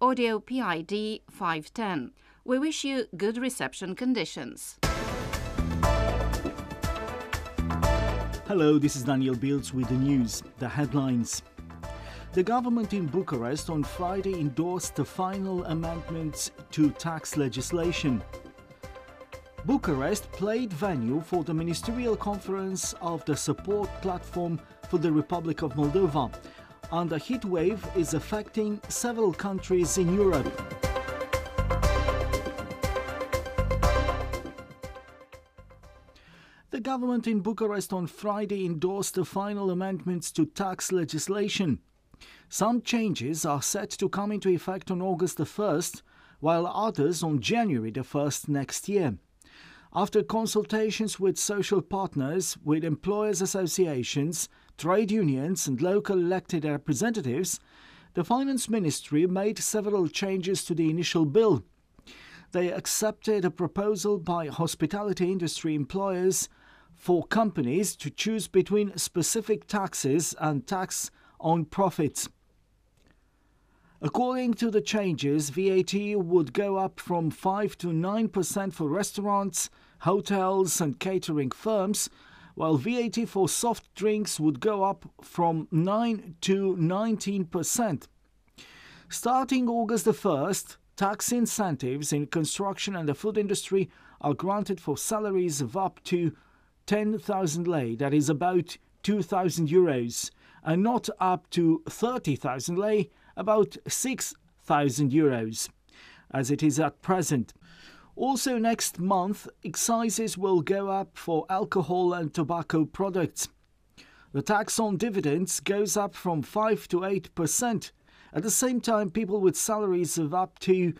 Audio PID 510. We wish you good reception conditions. Hello, this is Daniel Biltz with the news. The headlines. The government in Bucharest on Friday endorsed the final amendments to tax legislation. Bucharest played venue for the ministerial conference of the support platform for the Republic of Moldova, and a heat wave is affecting several countries in Europe. The government in Bucharest on Friday endorsed the final amendments to tax legislation. Some changes are set to come into effect on August the 1st, while others on January the 1st next year. After consultations with social partners, with employers' associations, trade unions, and local elected representatives, the Finance Ministry made several changes to the initial bill. They accepted a proposal by hospitality industry employers for companies to choose between specific taxes and tax on profits. According to the changes, VAT would go up from 5 to 9% for restaurants, hotels, and catering firms, while VAT for soft drinks would go up from 9 to 19%. Starting August the 1st, tax incentives in construction and the food industry are granted for salaries of up to 10,000 lei, that is about 2,000 euros, and not up to 30,000 lei, about 6,000 euros, as it is at present. Also, next month, excises will go up for alcohol and tobacco products. The tax on dividends goes up from 5 to 8%. At the same time, people with salaries of up to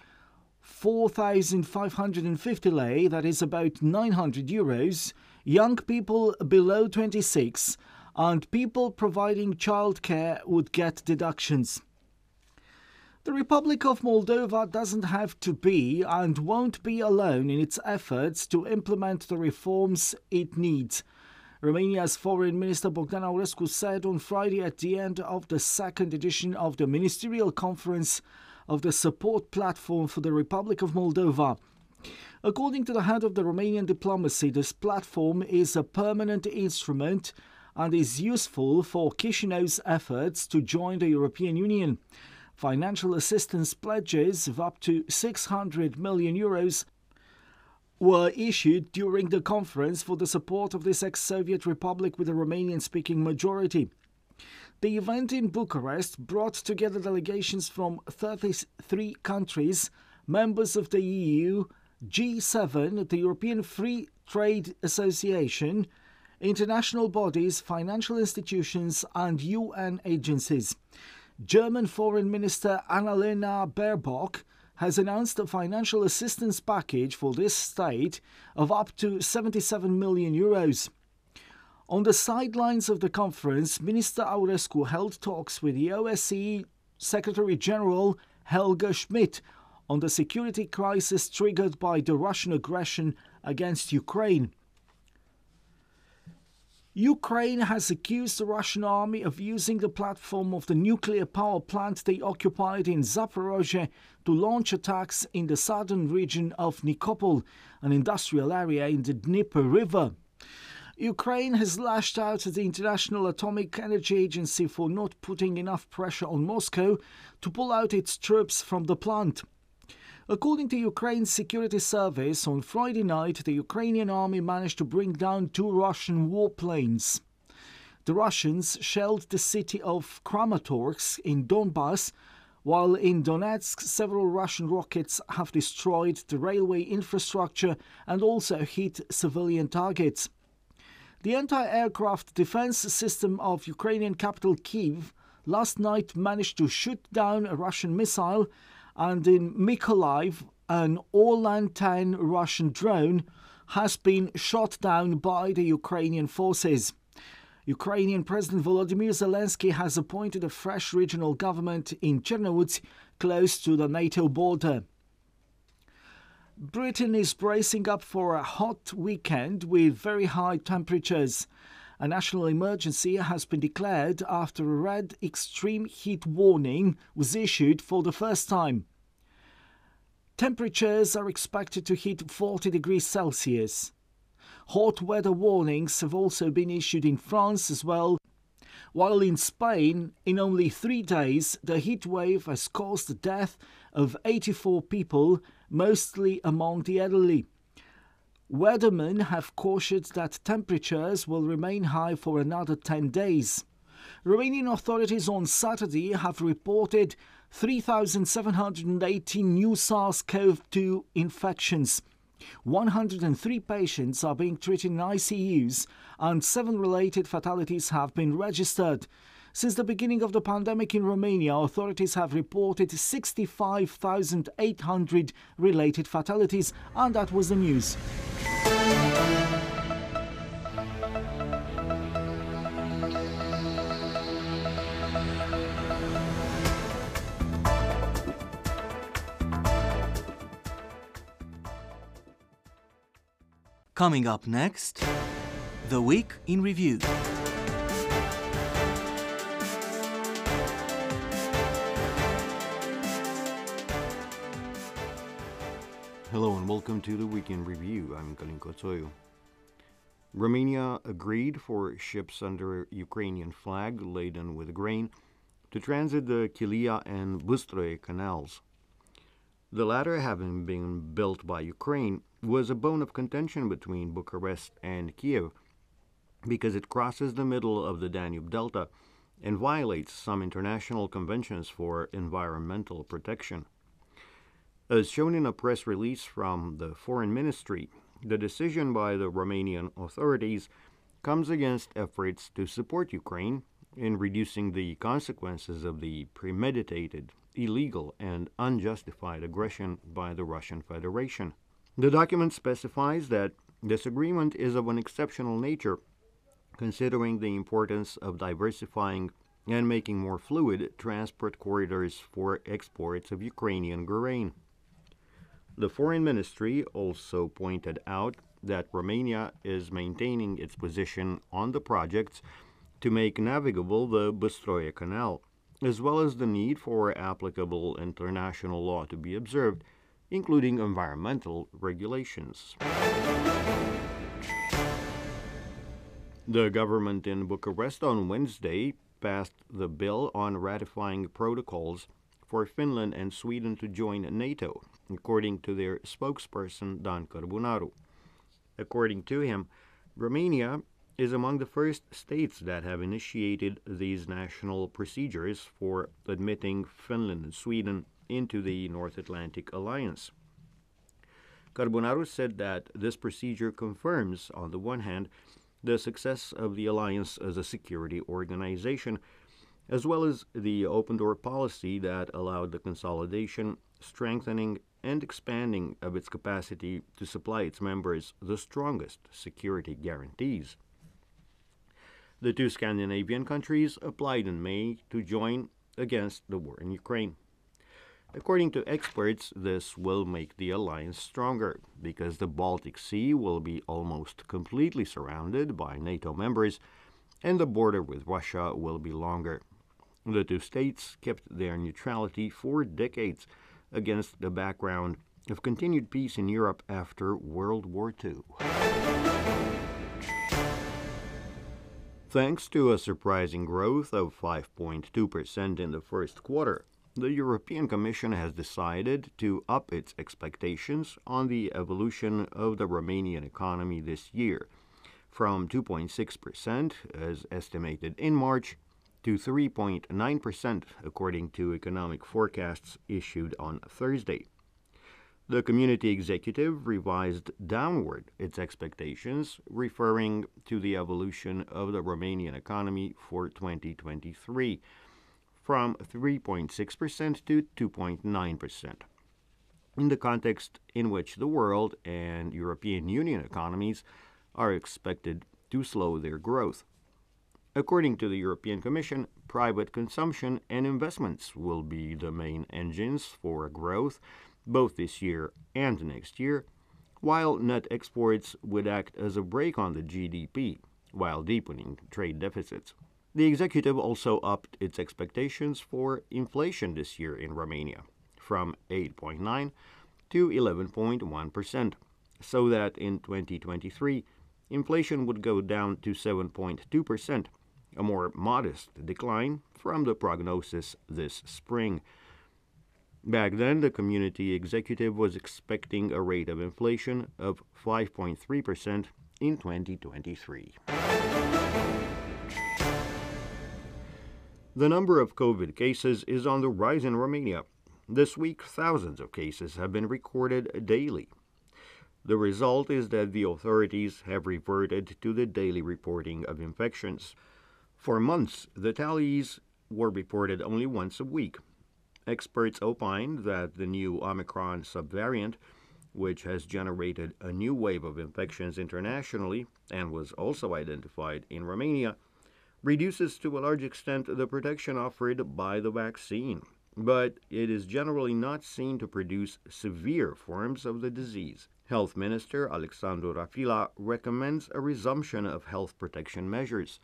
4,550 lei, that is about 900 euros, young people below 26, and people providing childcare would get deductions. The Republic of Moldova doesn't have to be and won't be alone in its efforts to implement the reforms it needs. Romania's Foreign Minister Bogdan Aurescu said on Friday at the end of the second edition of the Ministerial Conference of the Support Platform for the Republic of Moldova. According to the head of the Romanian diplomacy, this platform is a permanent instrument and is useful for Chisinau's efforts to join the European Union. Financial assistance pledges of up to 600 million euros were issued during the conference for the support of this ex Soviet republic with a Romanian speaking majority. The event in Bucharest brought together delegations from 33 countries, members of the EU, G7, the European Free Trade Association, international bodies, financial institutions, and UN agencies. German Foreign Minister Annalena Baerbock has announced a financial assistance package for this state of up to 77 million euros. On the sidelines of the conference, Minister Aurescu held talks with the OSCE Secretary General Helga Schmid on the security crisis triggered by the Russian aggression against Ukraine. Ukraine has accused the Russian army of using the platform of the nuclear power plant they occupied in Zaporozhye to launch attacks in the southern region of Nikopol, an industrial area in the Dnieper River. Ukraine has lashed out at the International Atomic Energy Agency for not putting enough pressure on Moscow to pull out its troops from the plant. According to Ukraine's security service, on Friday night, the Ukrainian army managed to bring down two Russian warplanes. The Russians shelled the city of Kramatorsk in Donbass, while in Donetsk, several Russian rockets have destroyed the railway infrastructure and also hit civilian targets. The anti aircraft defense system of Ukrainian capital Kiev last night managed to shoot down a Russian missile, and in Mykolaiv, an Orlan 10 Russian drone has been shot down by the Ukrainian forces. Ukrainian President Volodymyr Zelensky has appointed a fresh regional government in Chernivtsi, close to the NATO border. Britain is bracing up for a hot weekend with very high temperatures. A national emergency has been declared after a red extreme heat warning was issued for the first time. Temperatures are expected to hit 40 degrees Celsius. Hot weather warnings have also been issued in France as well. While in Spain, in only three days, the heat wave has caused the death of 84 people, mostly among the elderly. Weathermen have cautioned that temperatures will remain high for another 10 days. Romanian authorities on Saturday have reported 3,718 new SARS CoV 2 infections. 103 patients are being treated in ICUs, and seven related fatalities have been registered. Since the beginning of the pandemic in Romania, authorities have reported 65,800 related fatalities, and that was the news. Coming up next, The Week in Review. Hello and welcome to the Weekend Review. I'm Kalin Kotsoyu. Romania agreed for ships under Ukrainian flag laden with grain to transit the Kilia and Bystroye canals. The latter, having been built by Ukraine, was a bone of contention between Bucharest and Kiev because it crosses the middle of the Danube Delta and violates some international conventions for environmental protection. As shown in a press release from the Foreign Ministry, the decision by the Romanian authorities comes against efforts to support Ukraine in reducing the consequences of the premeditated, illegal, and unjustified aggression by the Russian Federation. The document specifies that this agreement is of an exceptional nature, considering the importance of diversifying and making more fluid transport corridors for exports of Ukrainian grain. The Foreign Ministry also pointed out that Romania is maintaining its position on the projects to make navigable the Bystroye Canal, as well as the need for applicable international law to be observed including environmental regulations. The government in Bucharest on Wednesday passed the bill on ratifying protocols for Finland and Sweden to join NATO, according to their spokesperson Dan Carbunaru. According to him, Romania is among the first states that have initiated these national procedures for admitting Finland and Sweden into the North Atlantic Alliance. Carbunaru said that this procedure confirms, on the one hand, the success of the alliance as a security organization, as well as the open door policy that allowed the consolidation, strengthening, and expanding of its capacity to supply its members the strongest security guarantees. The two Scandinavian countries applied in May to join against the war in Ukraine. According to experts, this will make the alliance stronger because the Baltic Sea will be almost completely surrounded by NATO members and the border with Russia will be longer. The two states kept their neutrality for decades against the background of continued peace in Europe after World War II. Thanks to a surprising growth of 5.2% in the first quarter, the European Commission has decided to up its expectations on the evolution of the Romanian economy this year from 2.6% as estimated in March to 3.9% according to economic forecasts issued on Thursday. The community executive revised downward its expectations, referring to the evolution of the Romanian economy for 2023 from 3.6% to 2.9%. In the context in which the world and European Union economies are expected to slow their growth. According to the European Commission, private consumption and investments will be the main engines for growth both this year and next year, while net exports would act as a brake on the GDP while deepening trade deficits. The executive also upped its expectations for inflation this year in Romania from 8.9 to 11.1%, so that in 2023 inflation would go down to 7.2%, a more modest decline from the prognosis this spring. Back then, the community executive was expecting a rate of inflation of 5.3% in 2023. The number of COVID cases is on the rise in Romania. This week, thousands of cases have been recorded daily. The result is that the authorities have reverted to the daily reporting of infections. For months, the tallies were reported only once a week. Experts opined that the new Omicron subvariant, which has generated a new wave of infections internationally and was also identified in Romania, reduces to a large extent the protection offered by the vaccine, but it is generally not seen to produce severe forms of the disease. Health Minister Alexandru Rafila recommends a resumption of health protection measures,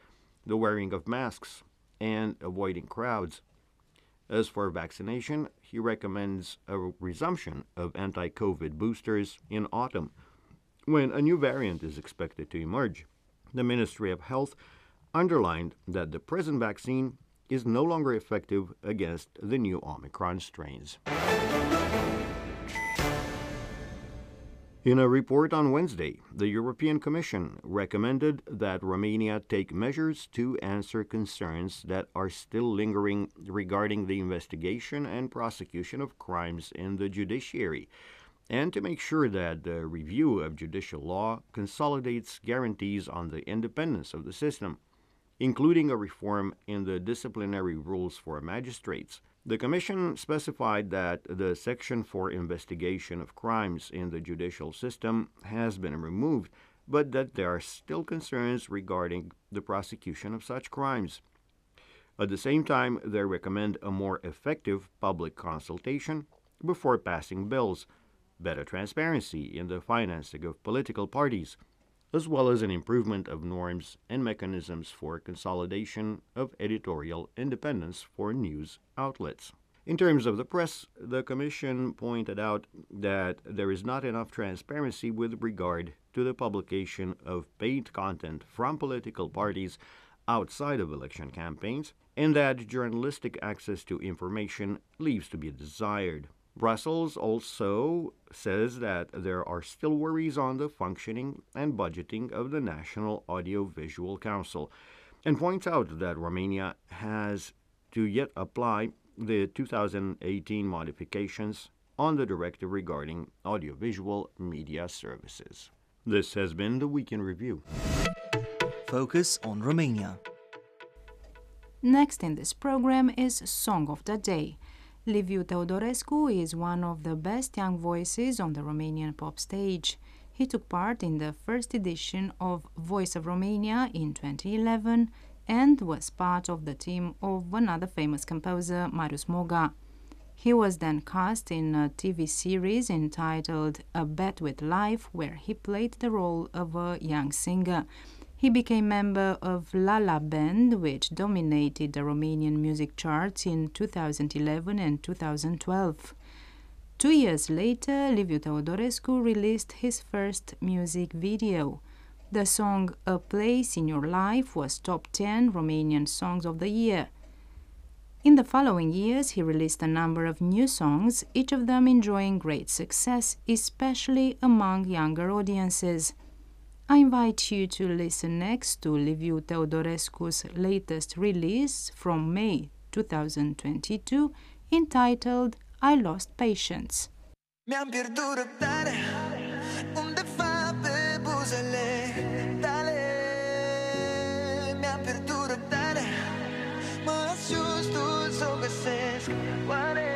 the wearing of masks, and avoiding crowds. As for vaccination, he recommends a resumption of anti COVID boosters in autumn, when a new variant is expected to emerge. The Ministry of Health underlined that the present vaccine is no longer effective against the new Omicron strains. In a report on Wednesday, the European Commission recommended that Romania take measures to answer concerns that are still lingering regarding the investigation and prosecution of crimes in the judiciary, and to make sure that the review of judicial law consolidates guarantees on the independence of the system, including a reform in the disciplinary rules for magistrates the Commission specified that the section for investigation of crimes in the judicial system has been removed, but that there are still concerns regarding the prosecution of such crimes. At the same time, they recommend a more effective public consultation before passing bills, better transparency in the financing of political parties, as well as an improvement of norms and mechanisms for consolidation of editorial independence for news outlets. In terms of the press, the Commission pointed out that there is not enough transparency with regard to the publication of paid content from political parties outside of election campaigns, and that journalistic access to information leaves to be desired. Brussels also says that there are still worries on the functioning and budgeting of the National Audiovisual Council and points out that Romania has to yet apply the 2018 modifications on the directive regarding audiovisual media services. This has been the Weekend Review. Focus on Romania. Next in this program is Song of the Day. Liviu Teodorescu is one of the best young voices on the Romanian pop stage. He took part in the first edition of Voice of Romania in 2011 and was part of the team of another famous composer, Marius Moga. He was then cast in a TV series entitled A Bet with Life, where he played the role of a young singer. He became member of Lala Band, which dominated the Romanian music charts in 2011 and 2012. Two years later, Liviu Teodorescu released his first music video. The song A Place in Your Life was top 10 Romanian songs of the year. In the following years, he released a number of new songs, each of them enjoying great success, especially among younger audiences. I invite you to listen next to Liviu Teodorescu's latest release from May 2022 entitled I Lost Patience. Mi-am pierdut Undeva pe buzele tale Mi-am pierdut Mă găsesc Oare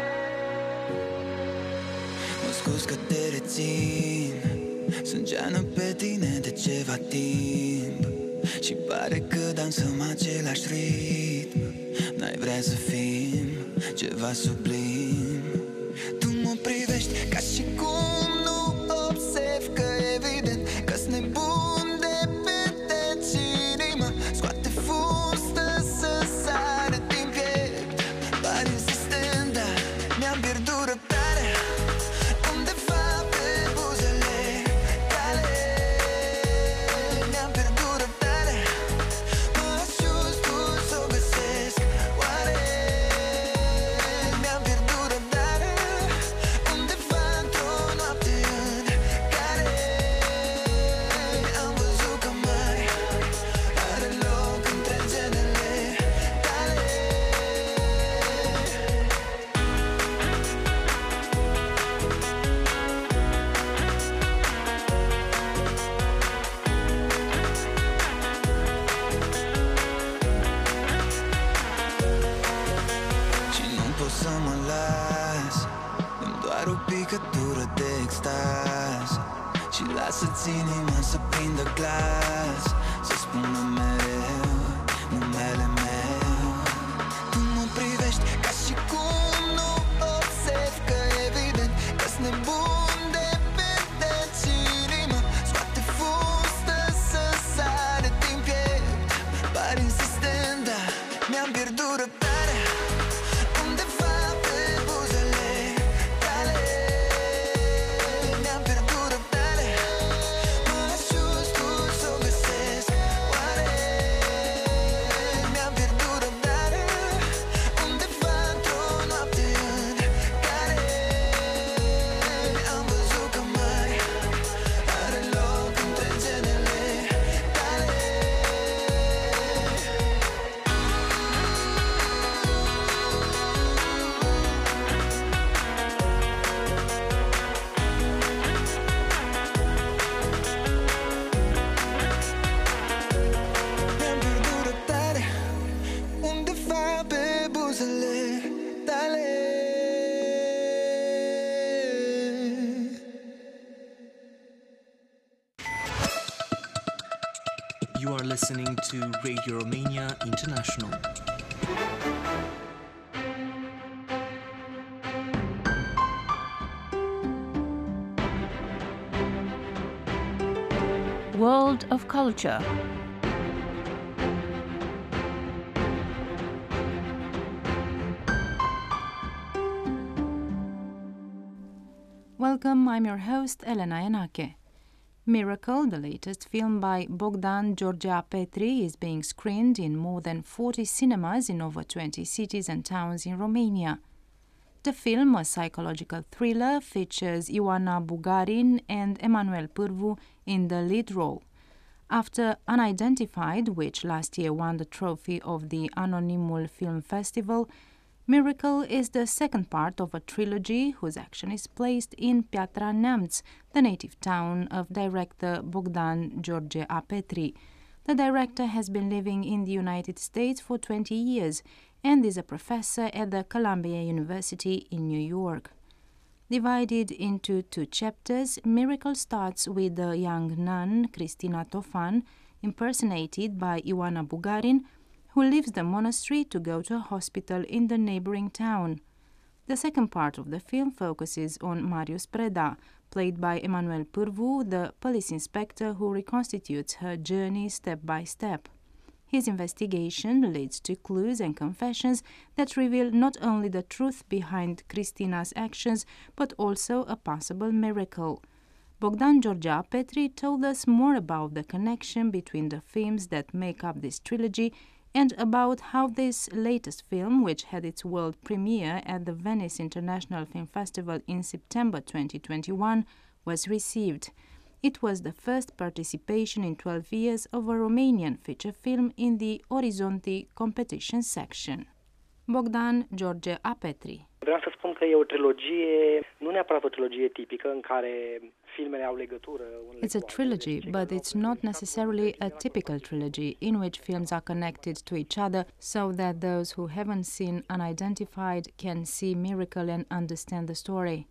Mă scuz că te rețin Sângeană pe tine de ceva timp. Și pare că dansăm același ritm. N-ai vrea să fim ceva sublim. Tu mă privești ca și cum to Radio Romania International. World of Culture. Welcome, I'm your host Elena Yanake. Miracle, the latest film by Bogdan George Apetri, is being screened in more than 40 cinemas in over 20 cities and towns in Romania. The film, a psychological thriller, features Ioana Bugarin and Emanuel Pârvu in the lead role. After Unidentified, which last year won the trophy of the Anonymul Film Festival, Miracle is the second part of a trilogy whose action is placed in Piatra Neamț, the native town of director Bogdan George Apetri. The director has been living in the United States for 20 years and is a professor at the Columbia University in New York. Divided into two chapters, Miracle starts with the young nun Cristina Tofan, impersonated by Ioana Bugarin, who leaves the monastery to go to a hospital in the neighboring town. The second part of the film focuses on Marius Preda, played by Emanuel Pârvu, the police inspector who reconstitutes her journey step by step. His investigation leads to clues and confessions that reveal not only the truth behind Christina's actions, but also a possible miracle. Bogdan George Apetri told us more about the connection between the films that make up this trilogy and about how this latest film, which had its world premiere at the Venice International Film Festival in September 2021, was received. It was the first participation in 12 years of a Romanian feature film in the Orizzonti competition section. Bogdan George Apetri. Vreau să spun că e o trilogie, nu neapărat o trilogie tipică în care filmele au legătură It's a trilogy, but it's not necessarily a typical trilogy in which films are connected to each other so that those who haven't seen Unidentified can see Miracle and understand the story.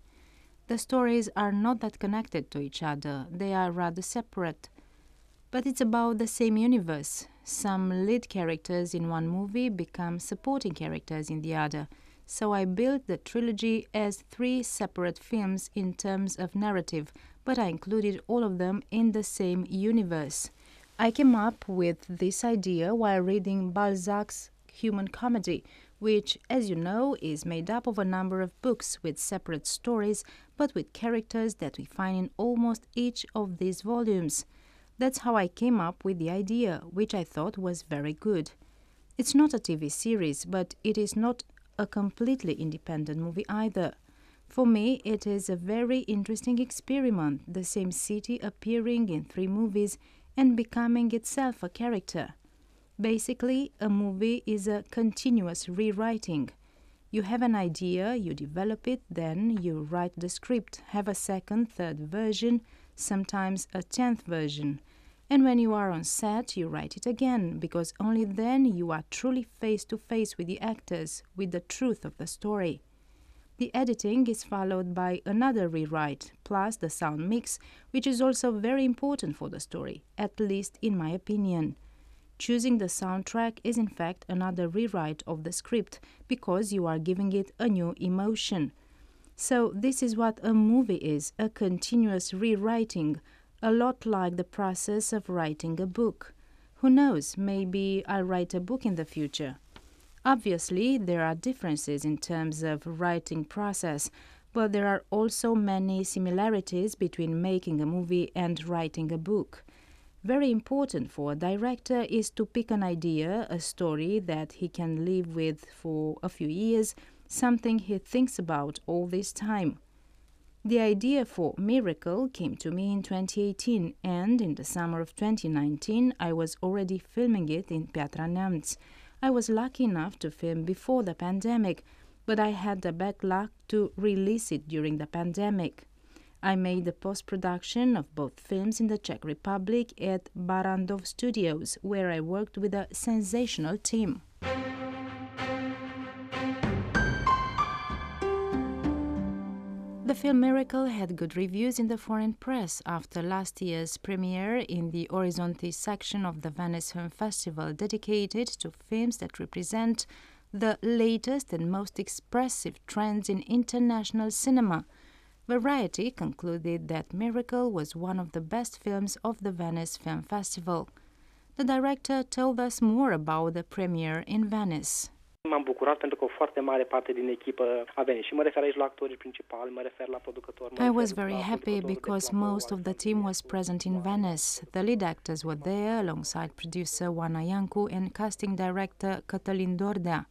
The stories are not that connected to each other, they are rather separate. But it's about the same universe. Some lead characters in one movie become supporting characters in the other. So I built the trilogy as three separate films in terms of narrative, but I included all of them in the same universe. I came up with this idea while reading Balzac's Human Comedy, which, as you know, is made up of a number of books with separate stories, but with characters that we find in almost each of these volumes. That's how I came up with the idea, which I thought was very good. It's not a TV series, but it is not a completely independent movie either. For me, it is a very interesting experiment, the same city appearing in three movies and becoming itself a character. Basically, a movie is a continuous rewriting. You have an idea, you develop it, then you write the script, have a second, third version, sometimes a tenth version. And when you are on set, you write it again, because only then you are truly face to face with the actors, with the truth of the story. The editing is followed by another rewrite, plus the sound mix, which is also very important for the story, at least in my opinion. Choosing the soundtrack is in fact another rewrite of the script because you are giving it a new emotion. So, this is what a movie is a continuous rewriting, a lot like the process of writing a book. Who knows, maybe I'll write a book in the future. Obviously, there are differences in terms of writing process, but there are also many similarities between making a movie and writing a book. Very important for a director is to pick an idea, a story that he can live with for a few years, something he thinks about all this time. The idea for Miracle came to me in 2018, and in the summer of 2019, I was already filming it in Piatra Neamț. I was lucky enough to film before the pandemic, but I had the bad luck to release it during the pandemic. I made the post production of both films in the Czech Republic at Barrandov Studios, where I worked with a sensational team. The film Miracle had good reviews in the foreign press after last year's premiere in the Orizzonti section of the Venice Film Festival, dedicated to films that represent the latest and most expressive trends in international cinema. Variety concluded that Miracle was one of the best films of the Venice Film Festival. The director told us more about the premiere in Venice. M-am bucurat pentru că o foarte mare parte din echipă a venit și mă refer aici la actorii principali, mă refer la producători. I was very happy because most of the team was present in Venice. The lead actors were there alongside producer Oana Iancu and casting director Cătălin Dordea.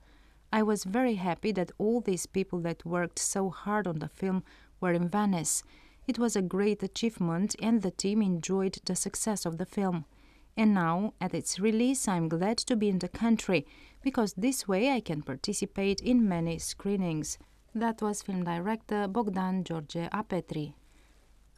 I was very happy that all these people that worked so hard on the film were in Venice. It was a great achievement and the team enjoyed the success of the film. And now, at its release, I'm glad to be in the country because this way I can participate in many screenings. That was film director Bogdan George Apetri.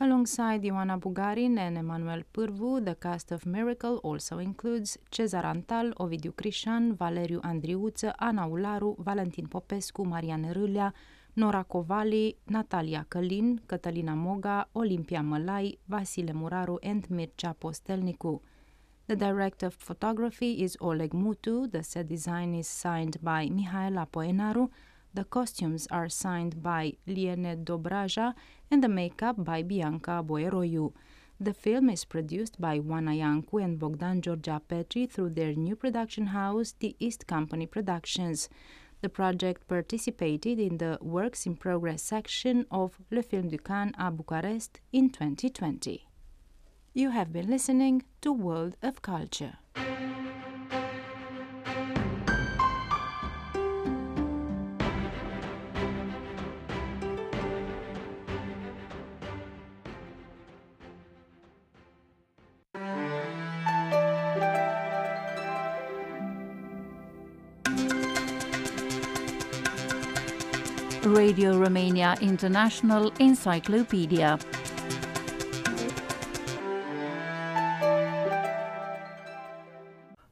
Alongside Ioana Bugarin and Emanuel Pârvu, the cast of Miracle also includes Cezar Antal, Ovidiu Crișan, Valeriu Andriuță, Ana Ularu, Valentin Popescu, Marian Râlea, Nora Covali, Natalia Călin, Cătălina Moga, Olimpia Mălai, Vasile Muraru and Mircea Postelnicu. The director of photography is Oleg Mutu, the set design is signed by Mihaela Poenaru, the costumes are signed by Liene Dobraja and the makeup by Bianca Boeroiu. The film is produced by Oana Iancu and Bogdan George Apetri through their new production house, the East Company Productions. The project participated in the Works in Progress section of Le Film du Cannes à Bucharest in 2020. You have been listening to World of Culture. Radio Romania International Encyclopedia.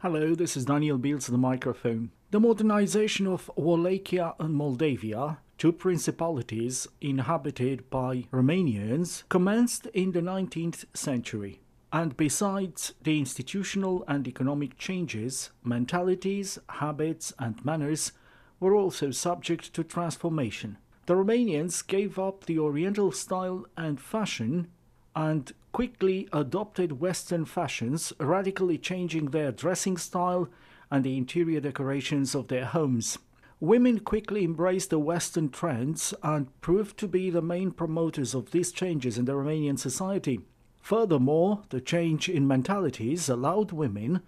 Hello, this is Daniel Beals, the microphone. The modernization of Wallachia and Moldavia, two principalities inhabited by Romanians, commenced in the 19th century. And besides the institutional and economic changes, mentalities, habits, and manners were also subject to transformation. The Romanians gave up the Oriental style and fashion and quickly adopted Western fashions, radically changing their dressing style and the interior decorations of their homes. Women quickly embraced the Western trends and proved to be the main promoters of these changes in the Romanian society. Furthermore, the change in mentalities allowed women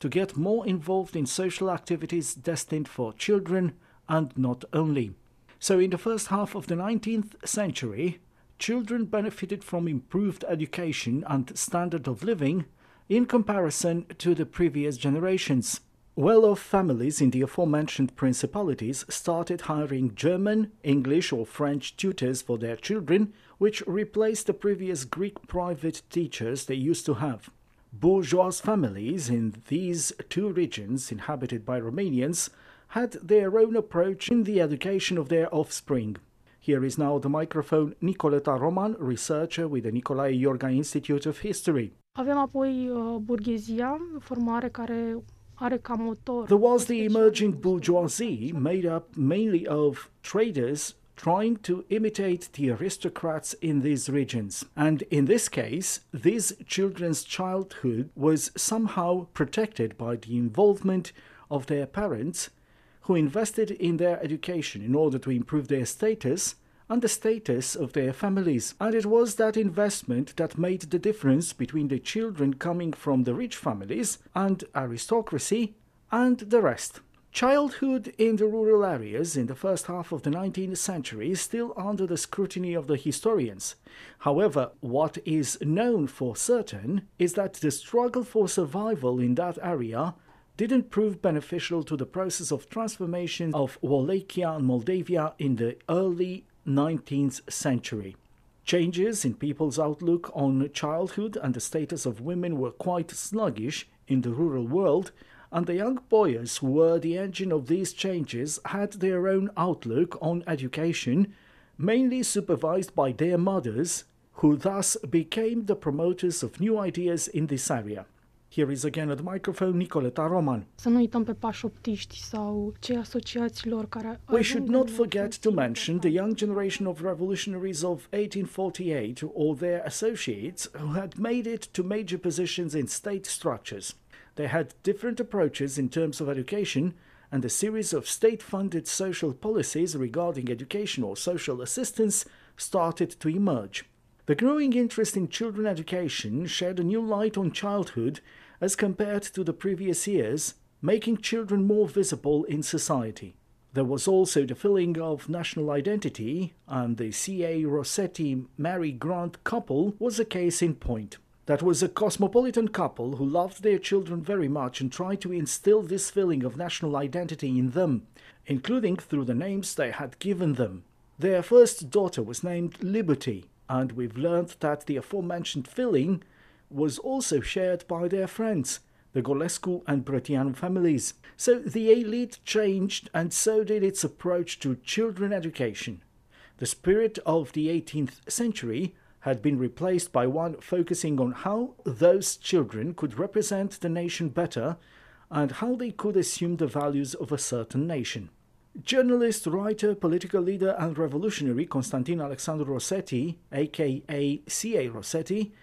to get more involved in social activities destined for children and not only. So, in the first half of the 19th century, children benefited from improved education and standard of living in comparison to the previous generations. Well off families in the aforementioned principalities started hiring German, English, or French tutors for their children, which replaced the previous Greek private teachers they used to have. Bourgeois families in these two regions inhabited by Romanians had their own approach in the education of their offspring. Here is now the microphone Nicoleta Roman, researcher with the Nicolae Iorga Institute of History. Avem apoi uh, burghezia, formare care are ca motor. There was the emerging bourgeoisie made up mainly of traders trying to imitate the aristocrats in these regions. And in this case, these children's childhood was somehow protected by the involvement of their parents who invested in their education in order to improve their status and the status of their families. And it was that investment that made the difference between the children coming from the rich families and aristocracy and the rest. Childhood in the rural areas in the first half of the 19th century is still under the scrutiny of the historians. However, what is known for certain is that the struggle for survival in that area didn't prove beneficial to the process of transformation of Wallachia and Moldavia in the early 19th century. Changes in people's outlook on childhood and the status of women were quite sluggish in the rural world, and the young boys who were the engine of these changes had their own outlook on education, mainly supervised by their mothers, who thus became the promoters of new ideas in this area. Here is again at the microphone Nicoleta Roman. Să nu uităm pe pașoptiști sau cei asociaților care We should not forget to mention the young generation of revolutionaries of 1848 or their associates who had made it to major positions in state structures. They had different approaches in terms of education, and a series of state funded social policies regarding education or social assistance started to emerge. The growing interest in children education shed a new light on childhood as compared to the previous years, making children more visible in society. There was also the feeling of national identity, and the C.A. Rossetti Mary Grant couple was a case in point. That was a cosmopolitan couple who loved their children very much and tried to instill this feeling of national identity in them, including through the names they had given them. Their first daughter was named Liberty, and we've learned that the aforementioned feeling was also shared by their friends, the Golescu and Brătianu families. So the elite changed, and so did its approach to children education. The spirit of the 18th century had been replaced by one focusing on how those children could represent the nation better and how they could assume the values of a certain nation. Journalist, writer, political leader, and revolutionary Constantin Alexandru Rossetti, aka C.A. Rossetti,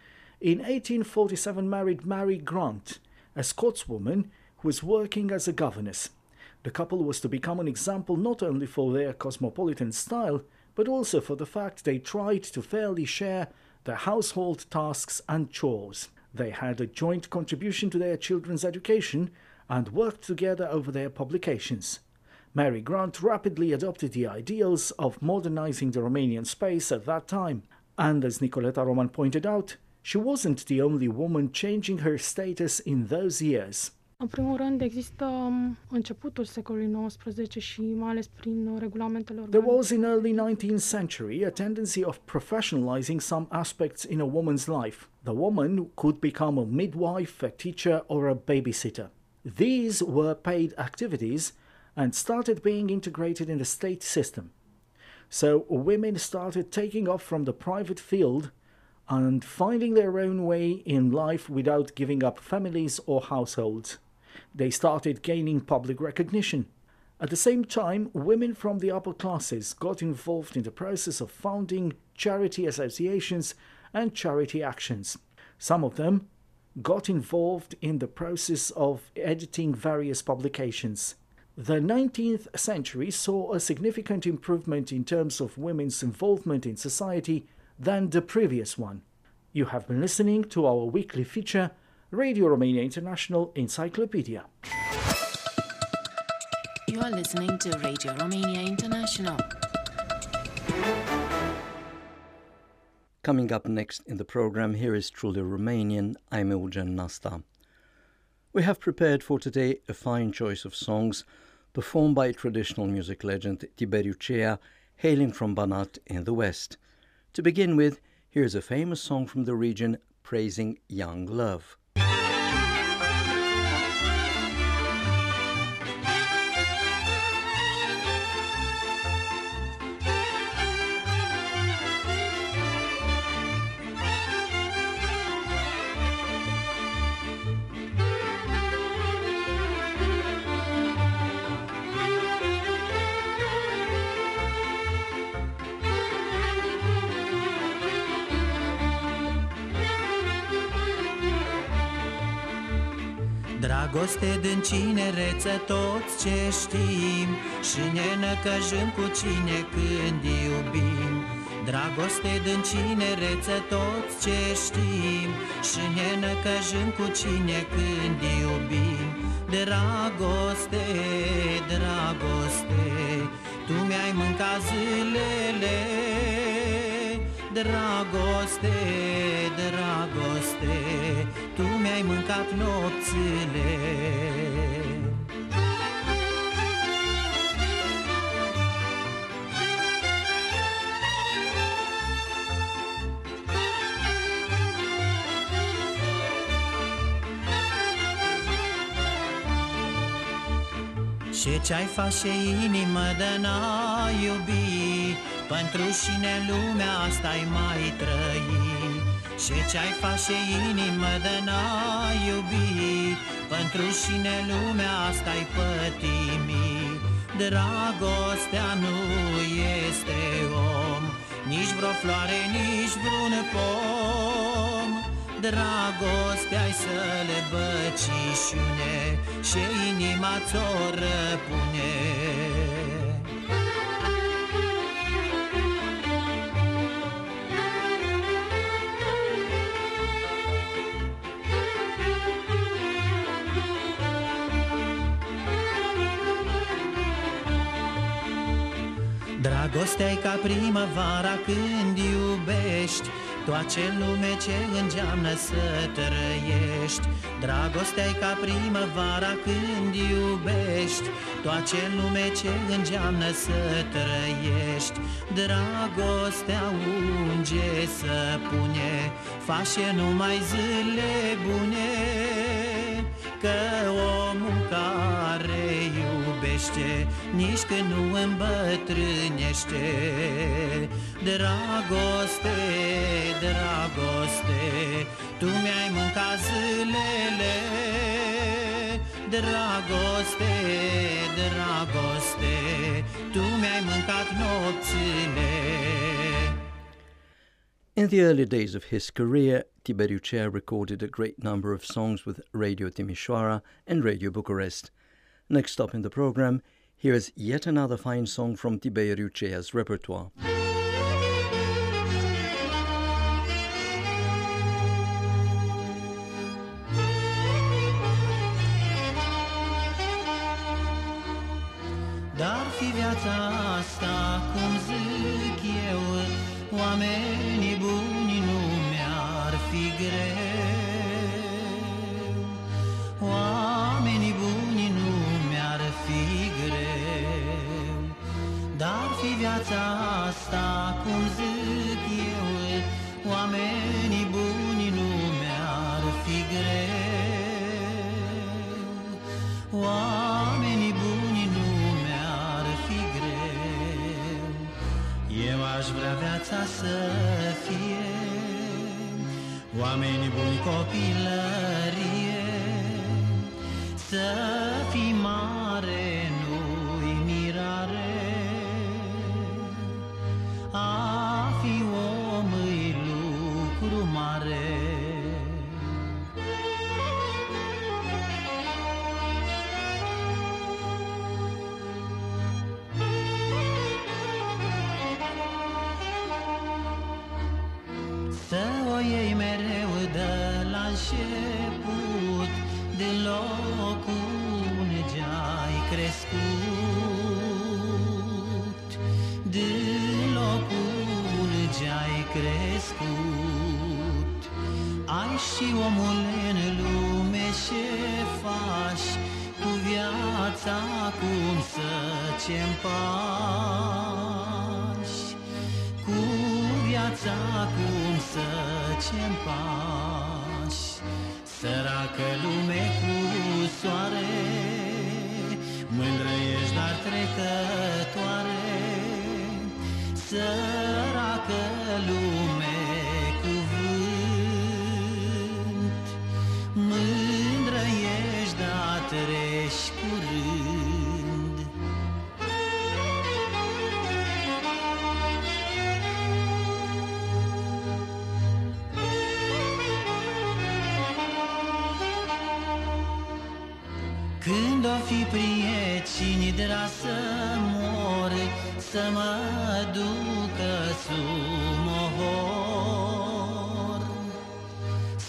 in 1847 married Mary Grant, a Scotswoman who was working as a governess. The couple was to become an example not only for their cosmopolitan style, but also for the fact they tried to fairly share the household tasks and chores. They had a joint contribution to their children's education and worked together over their publications. Mary Grant rapidly adopted the ideals of modernizing the Romanian space at that time, and as Nicoleta Roman pointed out, she wasn't the only woman changing her status in those years. În primul rând, există um, începutul secolului XIX și mai ales prin regulamentele There was in early 19th century a tendency of professionalizing some aspects in a woman's life. The woman could become a midwife, a teacher, or a babysitter. These were paid activities and started being integrated in the state system. So women started taking off from the private field and finding their own way in life without giving up families or households. They started gaining public recognition. At the same time, women from the upper classes got involved in the process of founding charity associations and charity actions. Some of them got involved in the process of editing various publications. The 19th century saw a significant improvement in terms of women's involvement in society than the previous one. You have been listening to our weekly feature, Radio Romania International Encyclopedia. You are listening to Radio Romania International. Coming up next in the program, here is truly Romanian. I'm Eugen Nasta. We have prepared for today a fine choice of songs performed by traditional music legend Tiberiu Ceia, hailing from Banat in the west. To begin with, here's a famous song from the region praising young love. Dragoste din cinereță toți ce știm Și ne năcăjim cu cine când iubim. Dragoste din cinereță toți ce știm Și ne năcăjim cu cine când iubim. Dragoste, dragoste Tu mi-ai mâncat zilele Dragoste, dragoste Tu mi-ai mâncat nopțile Și ce-ai face inimă de n-ai iubi Pentru cine lumea asta-i mai trăi Și ce-ai face inimă de n-ai iubi Pentru cine lumea asta-i pătimi Dragostea nu este om Nici vreo floare, nici vreun pom Dragostea-i să le băcișune Și inima ți-o răpune. Dragostea e ca primăvara când iubești Toace lume ce îngeamnă să trăiești Dragostea e ca primăvara când iubești. Toace lume ce îngeamnă să trăiești Dragostea unge să pune Face numai zile bune Că omul care Nici când nu îmbătrânește Dragoste, dragoste Tu mi-ai mâncat zilele Dragoste, dragoste Tu mi-ai mâncat nopțile In the early days of his career, Tiberiu Ceia recorded a great number of songs with Radio Timișoara and Radio Bucharest. Next up in the program, here is yet another fine song from Tiberiu Ceia's repertoire. Viața asta, cum zic eu, oamenii buni nu mi-ar fi greu. Oamenii buni nu mi-ar fi greu. Eu aș vrea viața să fie oameni buni copilărie, să fii mare și omul în lume ce faci Cu viața cum să ce împaci cu viața cum să ce pași Săracă lume cu soare Mândră ești, dar trecătoare. Săracă lume fi prieteni de la să mor Să mă ducă sumohor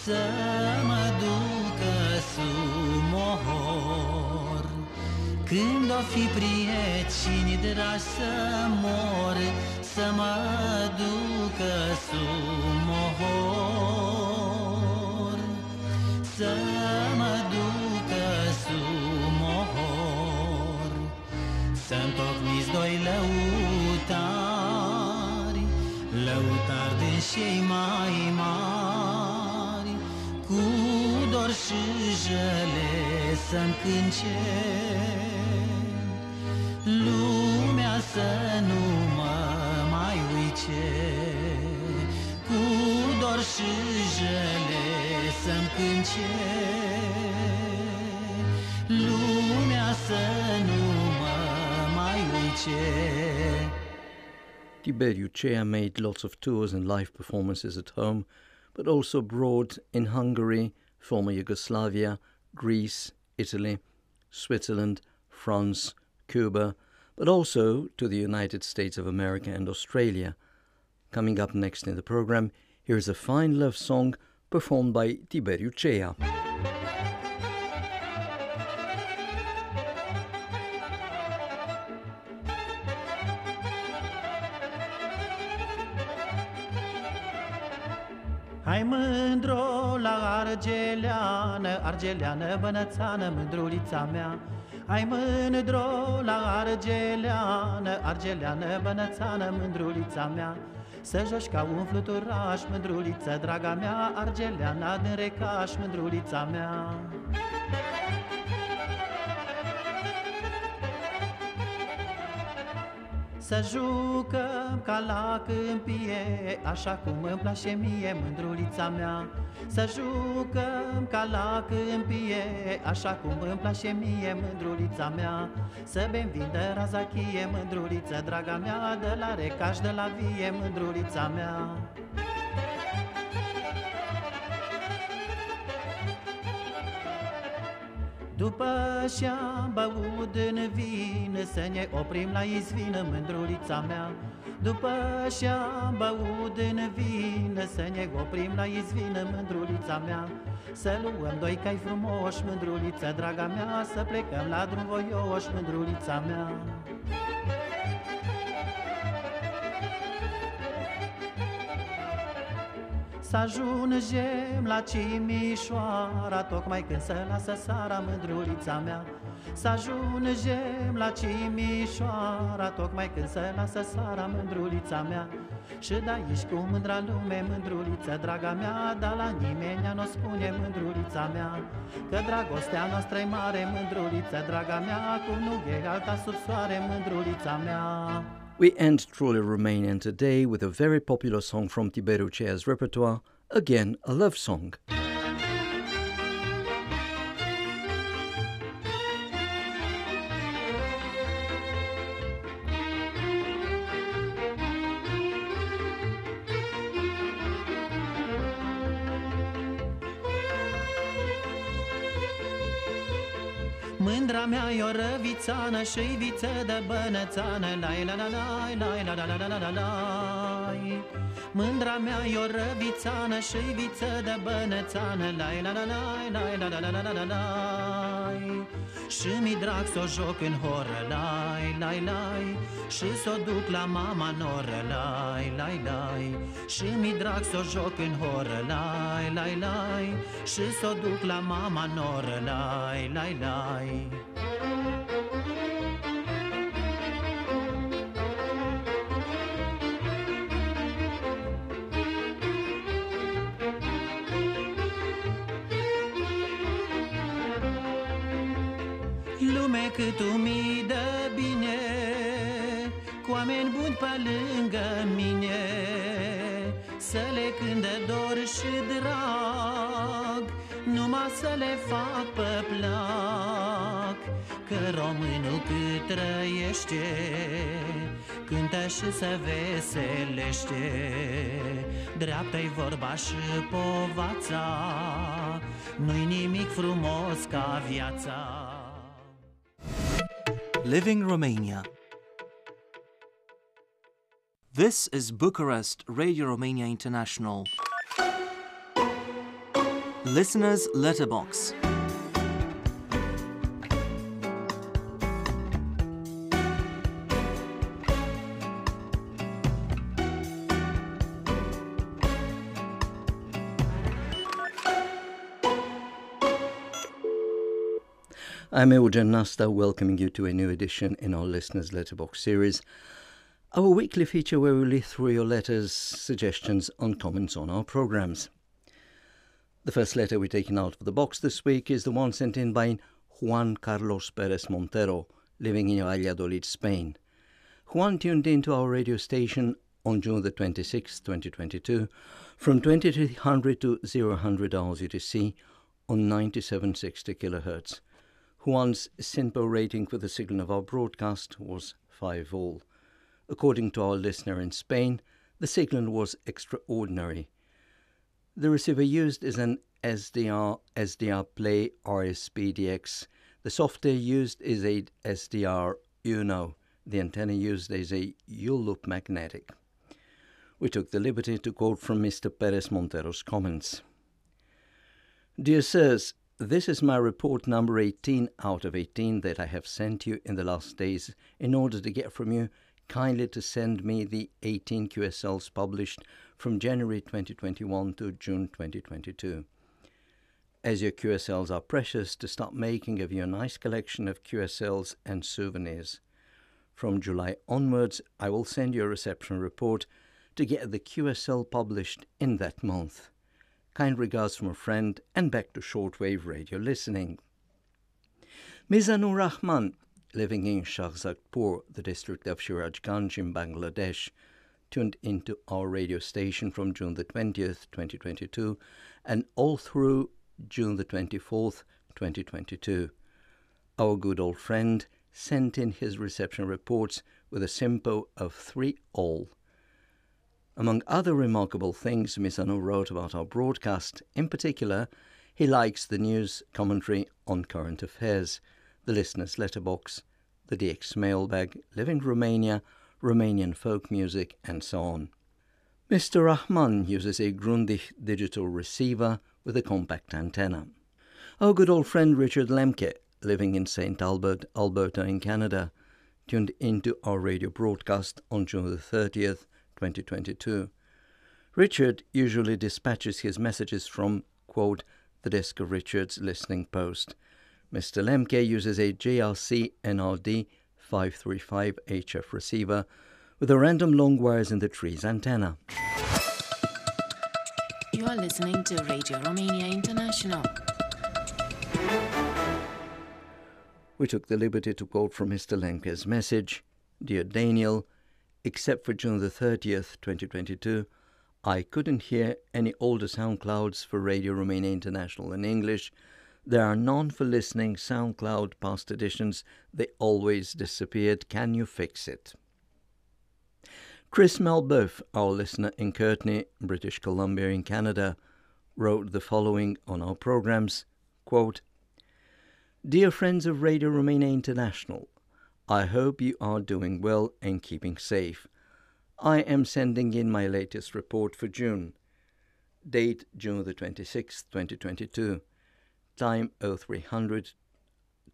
Să mă ducă sumohor Când o fi prieteni de la să mor Să mă ducă sumohor Să mă Să-mi tocmiți doi lăutari Lăutari din cei mai mari. Cu dor și jăle să-mi cânce Lumea să nu mă mai uice. Cu dor și jăle să-mi cânce Lumea să nu mă Tiberiu Ceia made lots of tours and live performances at home, but also abroad in Hungary, former Yugoslavia, Greece, Italy, Switzerland, France, Cuba, but also to the United States of America and Australia. Coming up next in the program, here is a fine love song performed by Tiberiu Ceia. Hai mândro la argeleană, argeleană bănățană, mândrulița mea. Hai mândro la argeleană, argeleană bănățană, mândrulița mea. Să joci ca un fluturaș, mândruliță, draga mea Argeleana din recaș, mândrulița mea Să jucăm ca la câmpie, așa cum îmi place mie, mândrulița mea. Să jucăm ca la câmpie, așa cum îmi place mie, mândrulița mea. Să bem vin de razachie, mândruliță, draga mea De la recaș, de la vie, mândrulița mea După ce-am băut în vin Să ne oprim la izvină, mândrulița mea. După ce-am băut în vin Să ne oprim la izvină, mândrulița mea. Să luăm doi cai frumoși, mândruliță, draga mea Să plecăm la drum voioși, mândrulița mea Să ajungem la Cimișoara Tocmai când se lasă sara mândrulița mea. Să ajungem la Cimișoara Tocmai când se lasă sara mândrulița mea. Și de aici cu mândra lume mândruliță Draga mea, dar la nimeni nu spune mândrulița mea. Că dragostea noastră e mare mândruliță Draga mea, cu nu e alta sub soare mândrulița mea We end Truly Romanian today with a very popular song from Tiberiu Ceia's repertoire, again a love song. bănățană și viță de bănățană Lai la la lai, lai la la la la la la lai Mândra mea e o răvițană și viță de bănățană Lai la la lai, lai la la la la la la lai Și mi drag să o joc în horă, lai lai lai Și să o duc la mama în lai lai lai Și mi drag să o joc în horă, lai lai lai Și să o duc la mama în oră, lai lai lai Lume cât tu mi dă bine Cu oameni buni pe lângă mine. Să le cânde dor și drag Numai să le fac pe plac Că românul cât trăiește Cântă și se veselește Dreaptă-i vorba și povața Nu-i nimic frumos ca viața Living Romania. This is Bucharest Radio Romania International. Listener's Letterbox. I'm Eugen Nasta, welcoming you to a new edition in our Listeners Letterbox series, our weekly feature where we read through your letters, suggestions, and comments on our programs. The first letter we're taking out of the box this week is the one sent in by Juan Carlos Perez Montero, living in Valladolid, Spain. Juan tuned into our radio station on June the 26th, 2022, from 2300 to 0100 hours UTC on 9760 kHz. Juan's SINPO rating for the signal of our broadcast was 5 vol. According to our listener in Spain, the signal was extraordinary. The receiver used is an SDR SDR Play RSPDX. The software used is a SDR Uno. The antenna used is a U-loop magnetic. We took the liberty to quote from Mr. Perez Montero's comments. Dear sirs, this is my report number 18 out of 18 that I have sent you in the last days in order to get from you kindly to send me the 18 QSLs published from January 2021 to June 2022. As your QSLs are precious, to start making of you a nice collection of QSLs and souvenirs. From July onwards, I will send you a reception report to get the QSL published in that month. Kind regards from a friend and back to shortwave radio listening. Mizanur Rahman, living in Shahzadpur, the district of Sirajganj in Bangladesh, tuned into our radio station from June the 20th, 2022, and all through June the 24th, 2022. Our good old friend sent in his reception reports with a SINPO of 3 all. Among other remarkable things Mizanur wrote about our broadcast, in particular, he likes the news commentary on current affairs, the listener's letterbox, the DX mailbag, Living Romania, Romanian folk music, and so on. Mr. Rahman uses a Grundig digital receiver with a compact antenna. Our good old friend Richard Lemke, living in St. Albert, Alberta in Canada, tuned into our radio broadcast on June the 30th, 2022. Richard usually dispatches his messages from, quote, the desk of Richard's listening post. Mr. Lemke uses a JRC NRD 535 HF receiver with a random long wires in the trees antenna. You are listening to Radio Romania International. We took the liberty to quote from Mr. Lemke's message Dear Daniel, except for June the 30th, 2022, I couldn't hear any older sound clouds for Radio Romania International in English. There are none for listening SoundCloud past editions. They always disappeared. Can you fix it? Chris Melboeuf, our listener in Courtenay, British Columbia in Canada, wrote the following on our programs quote, Dear friends of Radio Romania International, I hope you are doing well and keeping safe. I am sending in my latest report for June. Date June the 26th, 2022. Time 0300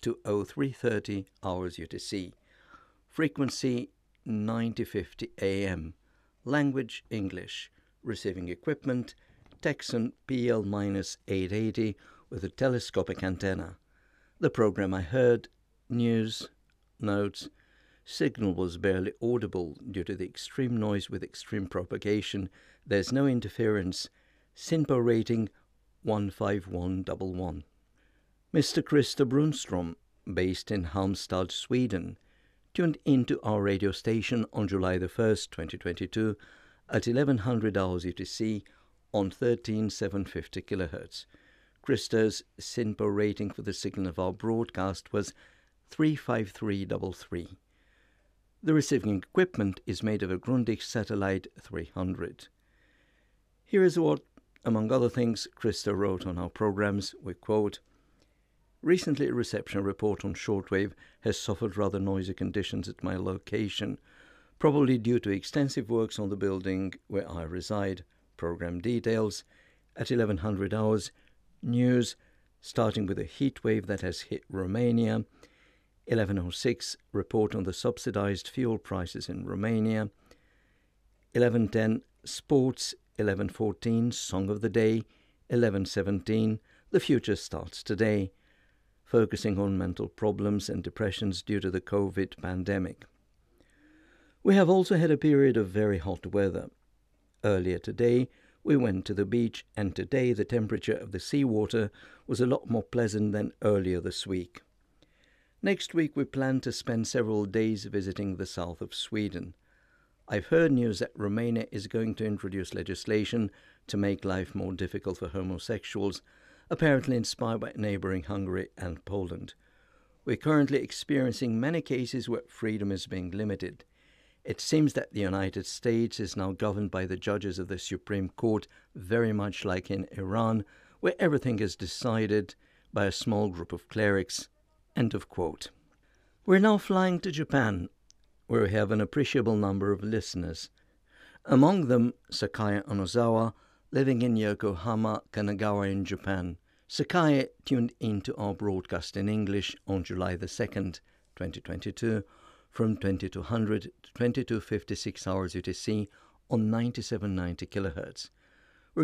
to 0330 hours UTC. Frequency 9050 AM. Language English. Receiving equipment Tecsun PL-880 with a telescopic antenna. The program I heard, news, notes, signal was barely audible due to the extreme noise with extreme propagation. There's no interference. SINPO rating 15111. Mr. Christer Brunström, based in Halmstad, Sweden, tuned into our radio station on July the 1st, 2022 at 1100 hours UTC on 13750 kHz. Christer's SINPO rating for the signal of our broadcast was 35333. The receiving equipment is made of a Grundig Satellite 300. Here is what, among other things, Christer wrote on our programs. We quote Recently, a reception report on shortwave has suffered rather noisy conditions at my location, probably due to extensive works on the building where I reside. Program details at 1100 hours news, starting with a heat wave that has hit Romania. 1106 report on the subsidized fuel prices in Romania. 1110 sports. 1114 song of the day. 1117 the future starts today, focusing on mental problems and depressions due to the COVID pandemic. We have also had a period of very hot weather. Earlier today, we went to the beach, and today the temperature of the seawater was a lot more pleasant than earlier this week. Next week, we plan to spend several days visiting the south of Sweden. I've heard news that Romania is going to introduce legislation to make life more difficult for homosexuals, apparently inspired by neighboring Hungary and Poland. We're currently experiencing many cases where freedom is being limited. It seems that the United States is now governed by the judges of the Supreme Court, very much like in Iran, where everything is decided by a small group of clerics. End of quote. We're now flying to Japan, where we have an appreciable number of listeners. Among them, Sakaya Onozawa, living in Yokohama, Kanagawa in Japan. Sakaya tuned into our broadcast in English on July the 2nd, 2022, from 2200 to 2256 hours UTC on 9790 kHz.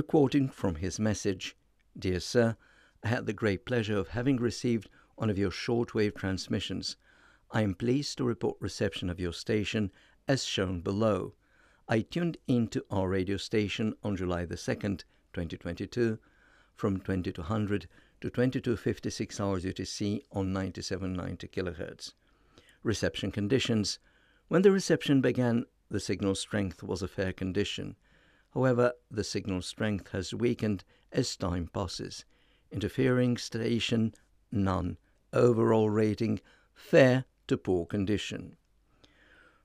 Quoting from his message Dear Sir, I had the great pleasure of having received one of your shortwave transmissions. I am pleased to report reception of your station as shown below. I tuned into our radio station on July the 2nd, 2022, from 2200 to 2256 hours UTC on 9790 kHz reception conditions. When the reception began, the signal strength was a fair condition. However, the signal strength has weakened as time passes. Interfering station, none. Overall rating, fair to poor condition.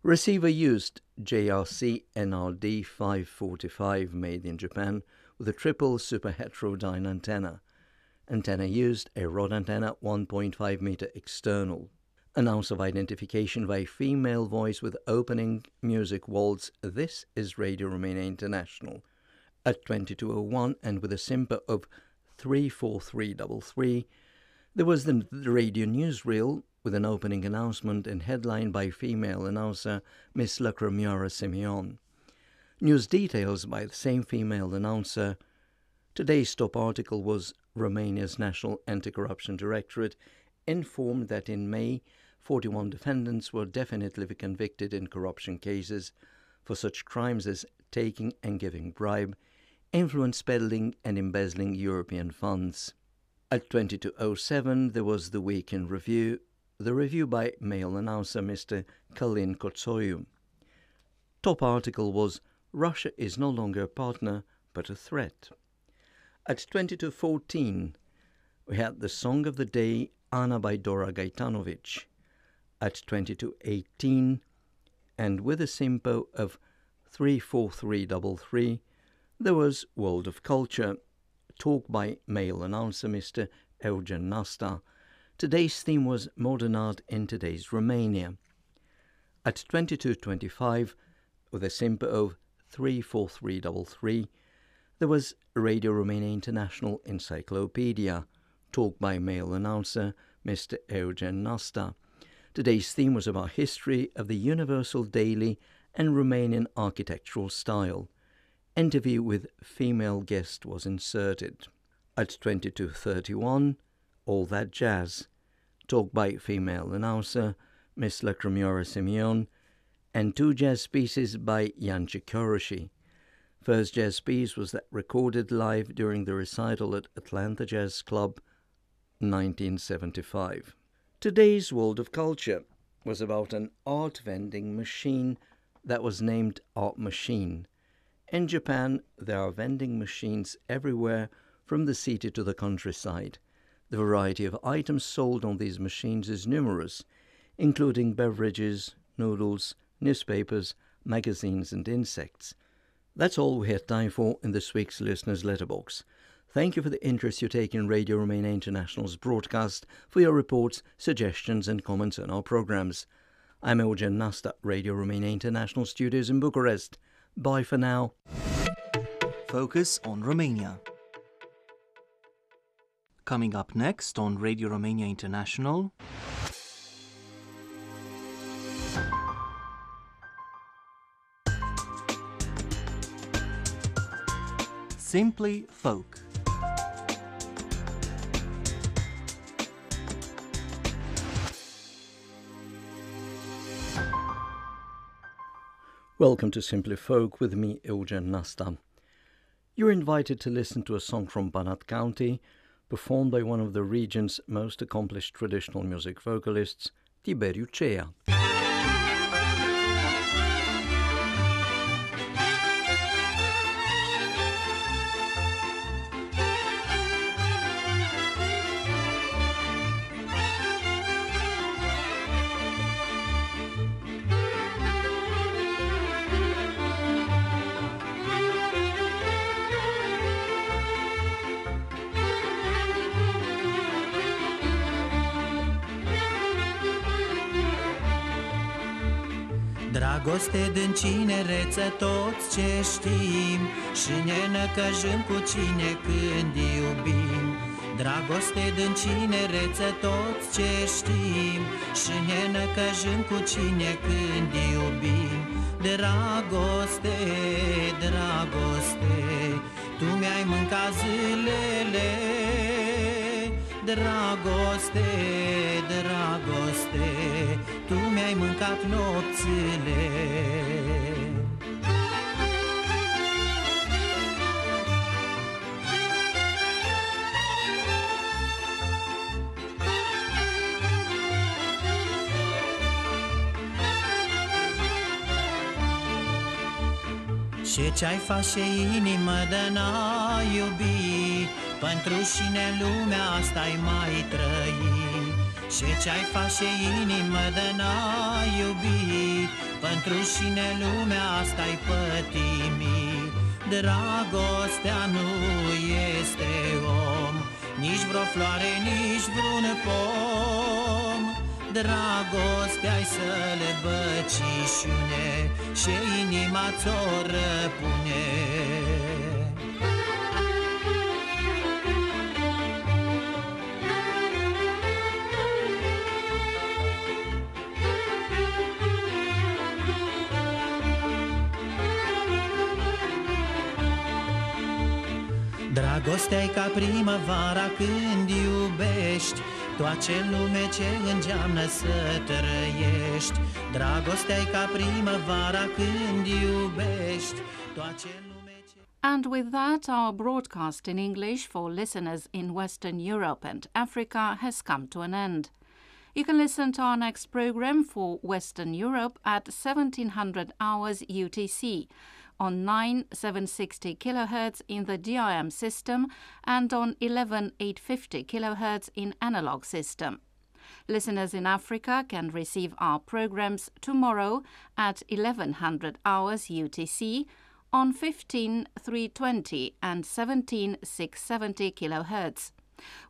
Receiver used JRC NRD 545 made in Japan with a triple super heterodyne antenna. Antenna used a rod antenna 1.5 meter external announce of identification by female voice with opening music waltz This is Radio Romania International at 2201 and with a SINPO of 34333 there was the radio newsreel with an opening announcement and headline by female announcer Miss Lacramioara Simeon. News details by the same female announcer. Today's top article was Romania's National Anti Corruption Directorate informed that in May, 41 defendants were definitively convicted in corruption cases for such crimes as taking and giving bribe, influence peddling, and embezzling European funds. At 2207, there was the Week in Review, the review by male announcer Mr. Kalin Kotsoyu. Top article was Russia is no longer a partner but a threat. At 20 to 14, we had the song of the day Anna by Dora Gaitanovici. At 20 to 18, and with a SINPO of 34333, there was World of Culture, talk by male announcer Mr. Eugen Nasta. Today's theme was Modern Art in Today's Romania. At 2225, with a SINPO of 34333, there was Radio Romania International Encyclopedia, talk by male announcer Mr. Eugen Nasta. Today's theme was about history of the universal daily and Romanian architectural style. Interview with female guest was inserted. At 22.31, All That Jazz, talk by female announcer Miss Lacramioara Simeon, and two jazz pieces by Jancy Körössy. First jazz piece was that recorded live during the recital at Atlanta Jazz Club 1975. Today's World of Culture was about an art vending machine that was named Art Machine. In Japan, there are vending machines everywhere from the city to the countryside. The variety of items sold on these machines is numerous, including beverages, noodles, newspapers, magazines, and insects. That's all we had time for in this week's Listener's Letterbox. Thank you for the interest you take in Radio Romania International's broadcast, for your reports, suggestions, and comments on our programs. I'm Eugen Nasta, Radio Romania International Studios in Bucharest. Bye for now. Focus on Romania. Coming up next on Radio Romania International. Simply Folk. Welcome to Simply Folk with me, Eugen Nasta. You're invited to listen to a song from Banat County, performed by one of the region's most accomplished traditional music vocalists, Tiberiu Ceia. Dragoste din cinereță toți ce știm. Și ne năcăjim cu cine când iubim. Dragoste din cinereță toți ce știm. Și ne năcăjim cu cine când iubim. Dragoste, dragoste Tu mi-ai mâncat zilele Dragoste, dragoste Tu mi-ai mâncat nopțile. Și ce-ai face inimă de n-ai iubit Pentru cine lumea asta-i mai trăi Și ce-ai face inimă de n-ai iubit? Pentru cine lumea asta-i pătimit? Dragostea nu este om Nici vreo floare, nici vreun pom. Dragostea-i să le băcișune Și inima ți-o răpune Dragostea ca primăvara când iubești. Lume ce îngeamnă să trăiești. Dragostea ca primăvara când iubești. Tu acel And with that, our broadcast in English for listeners in Western Europe and Africa has come to an end. You can listen to our next program for Western Europe at 1700 hours UTC on 9760 kHz in the DRM system and on 11850 kHz in analog system. Listeners in Africa can receive our programs tomorrow at 1100 hours UTC on 15320 and 17670 kHz.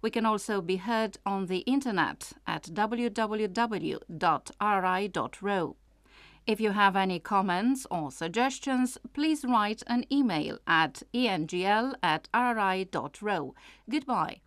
We can also be heard on the internet at www.rri.ro. If you have any comments or suggestions, please write an email at engl at rri.ro. Goodbye.